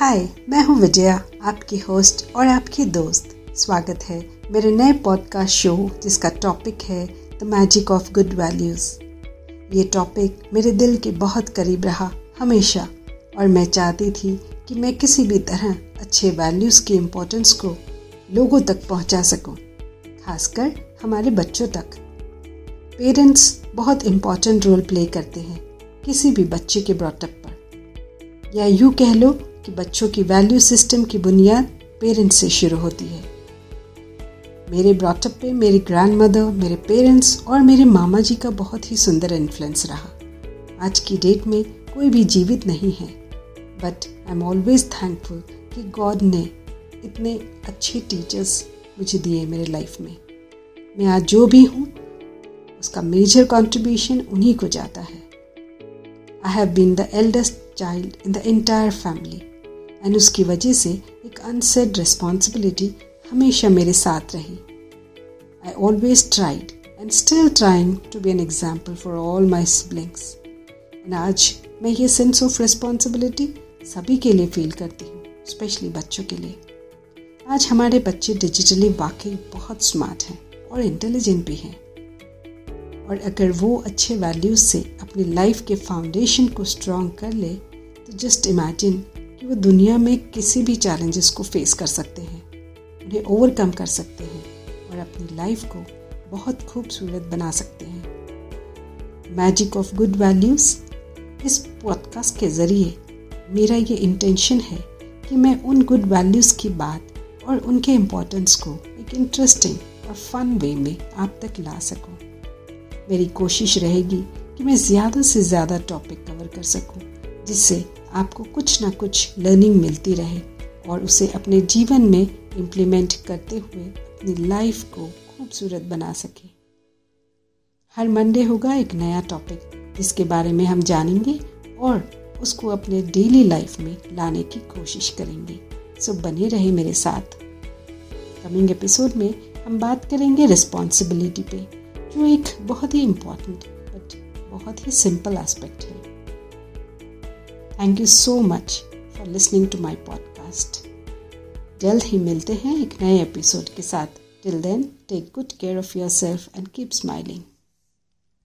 हाय मैं हूँ विजया आपकी होस्ट और आपकी दोस्त। स्वागत है मेरे नए पॉडकास्ट शो जिसका टॉपिक है the magic of good values ये टॉपिक मेरे दिल के बहुत करीब रहा हमेशा। और मैं चाहती थी कि मैं किसी भी तरह अच्छे वैल्यूज़ की इम्पोर्टेंस को लोगों तक पहुँचा सकूँ, खासकर हमारे बच्चों तक। पेरेंट्स बहुत इंपॉर्टेंट रोल प्ले करते हैं किसी भी बच्चे के ब्रॉटअप पर। या यूँ कह लो कि बच्चों की वैल्यू सिस्टम की बुनियाद पेरेंट्स से शुरू होती है। मेरे ब्रॉटअप पे, मेरी ग्रैंड मदर मेरे पेरेंट्स और मेरे मामा जी का बहुत ही सुंदर इन्फ्लुएंस रहा। आज की डेट में कोई भी जीवित नहीं है। But I am always thankful कि गॉड ने इतने अच्छे टीचर्स मुझे दिए मेरे लाइफ में। मैं आज जो भी हूँ, उसका मेजर कंट्रीब्यूशन उन्हीं को जाता है। I have been the eldest child in the entire family and उसकी वजह से एक अनसेड रिस्पॉन्सिबिलिटी हमेशा मेरे साथ रही। I always tried and still trying to be an example for all my siblings and आज मैं ये सेंस ऑफ़ रिस्पॉन्सिबिलिटी सभी के लिए फील करती हूँ स्पेशली बच्चों के लिए। आज हमारे बच्चे डिजिटली वाकई बहुत स्मार्ट हैं और इंटेलिजेंट भी हैं। और अगर वो अच्छे वैल्यूज़ से अपनी लाइफ के फाउंडेशन को स्ट्रॉन्ग कर ले तो जस्ट इमेजिन कि वो दुनिया में किसी भी चैलेंजेस को फेस कर सकते हैं उन्हें ओवरकम कर सकते हैं और अपनी लाइफ को बहुत खूबसूरत बना सकते हैं मैजिक ऑफ़ गुड वैल्यूज़ इस पॉडकास्ट के ज़रिए मेरा ये इंटेंशन है कि मैं उन गुड वैल्यूज़ की बात और उनके इम्पोर्टेंस को एक इंटरेस्टिंग और फन वे में आप तक ला सकूँ। मेरी कोशिश रहेगी कि मैं ज़्यादा से ज़्यादा टॉपिक कवर कर सकूँ, जिससे आपको कुछ ना कुछ लर्निंग मिलती रहे और उसे अपने जीवन में इम्प्लीमेंट करते हुए अपनी लाइफ को खूबसूरत बना सके। हर मंडे होगा एक नया टॉपिक जिसके बारे में हम जानेंगे और उसको अपने डेली लाइफ में लाने की कोशिश करेंगे। सो बने रहे मेरे साथ। कमिंग एपिसोड में हम बात करेंगे रिस्पॉन्सिबिलिटी पे, जो एक बहुत ही इंपॉर्टेंट बट बहुत ही सिंपल एस्पेक्ट है। Thank you so much for listening to my podcast जल्द ही मिलते हैं एक नए एपिसोड के साथ. Till then take good care of yourself and keep smiling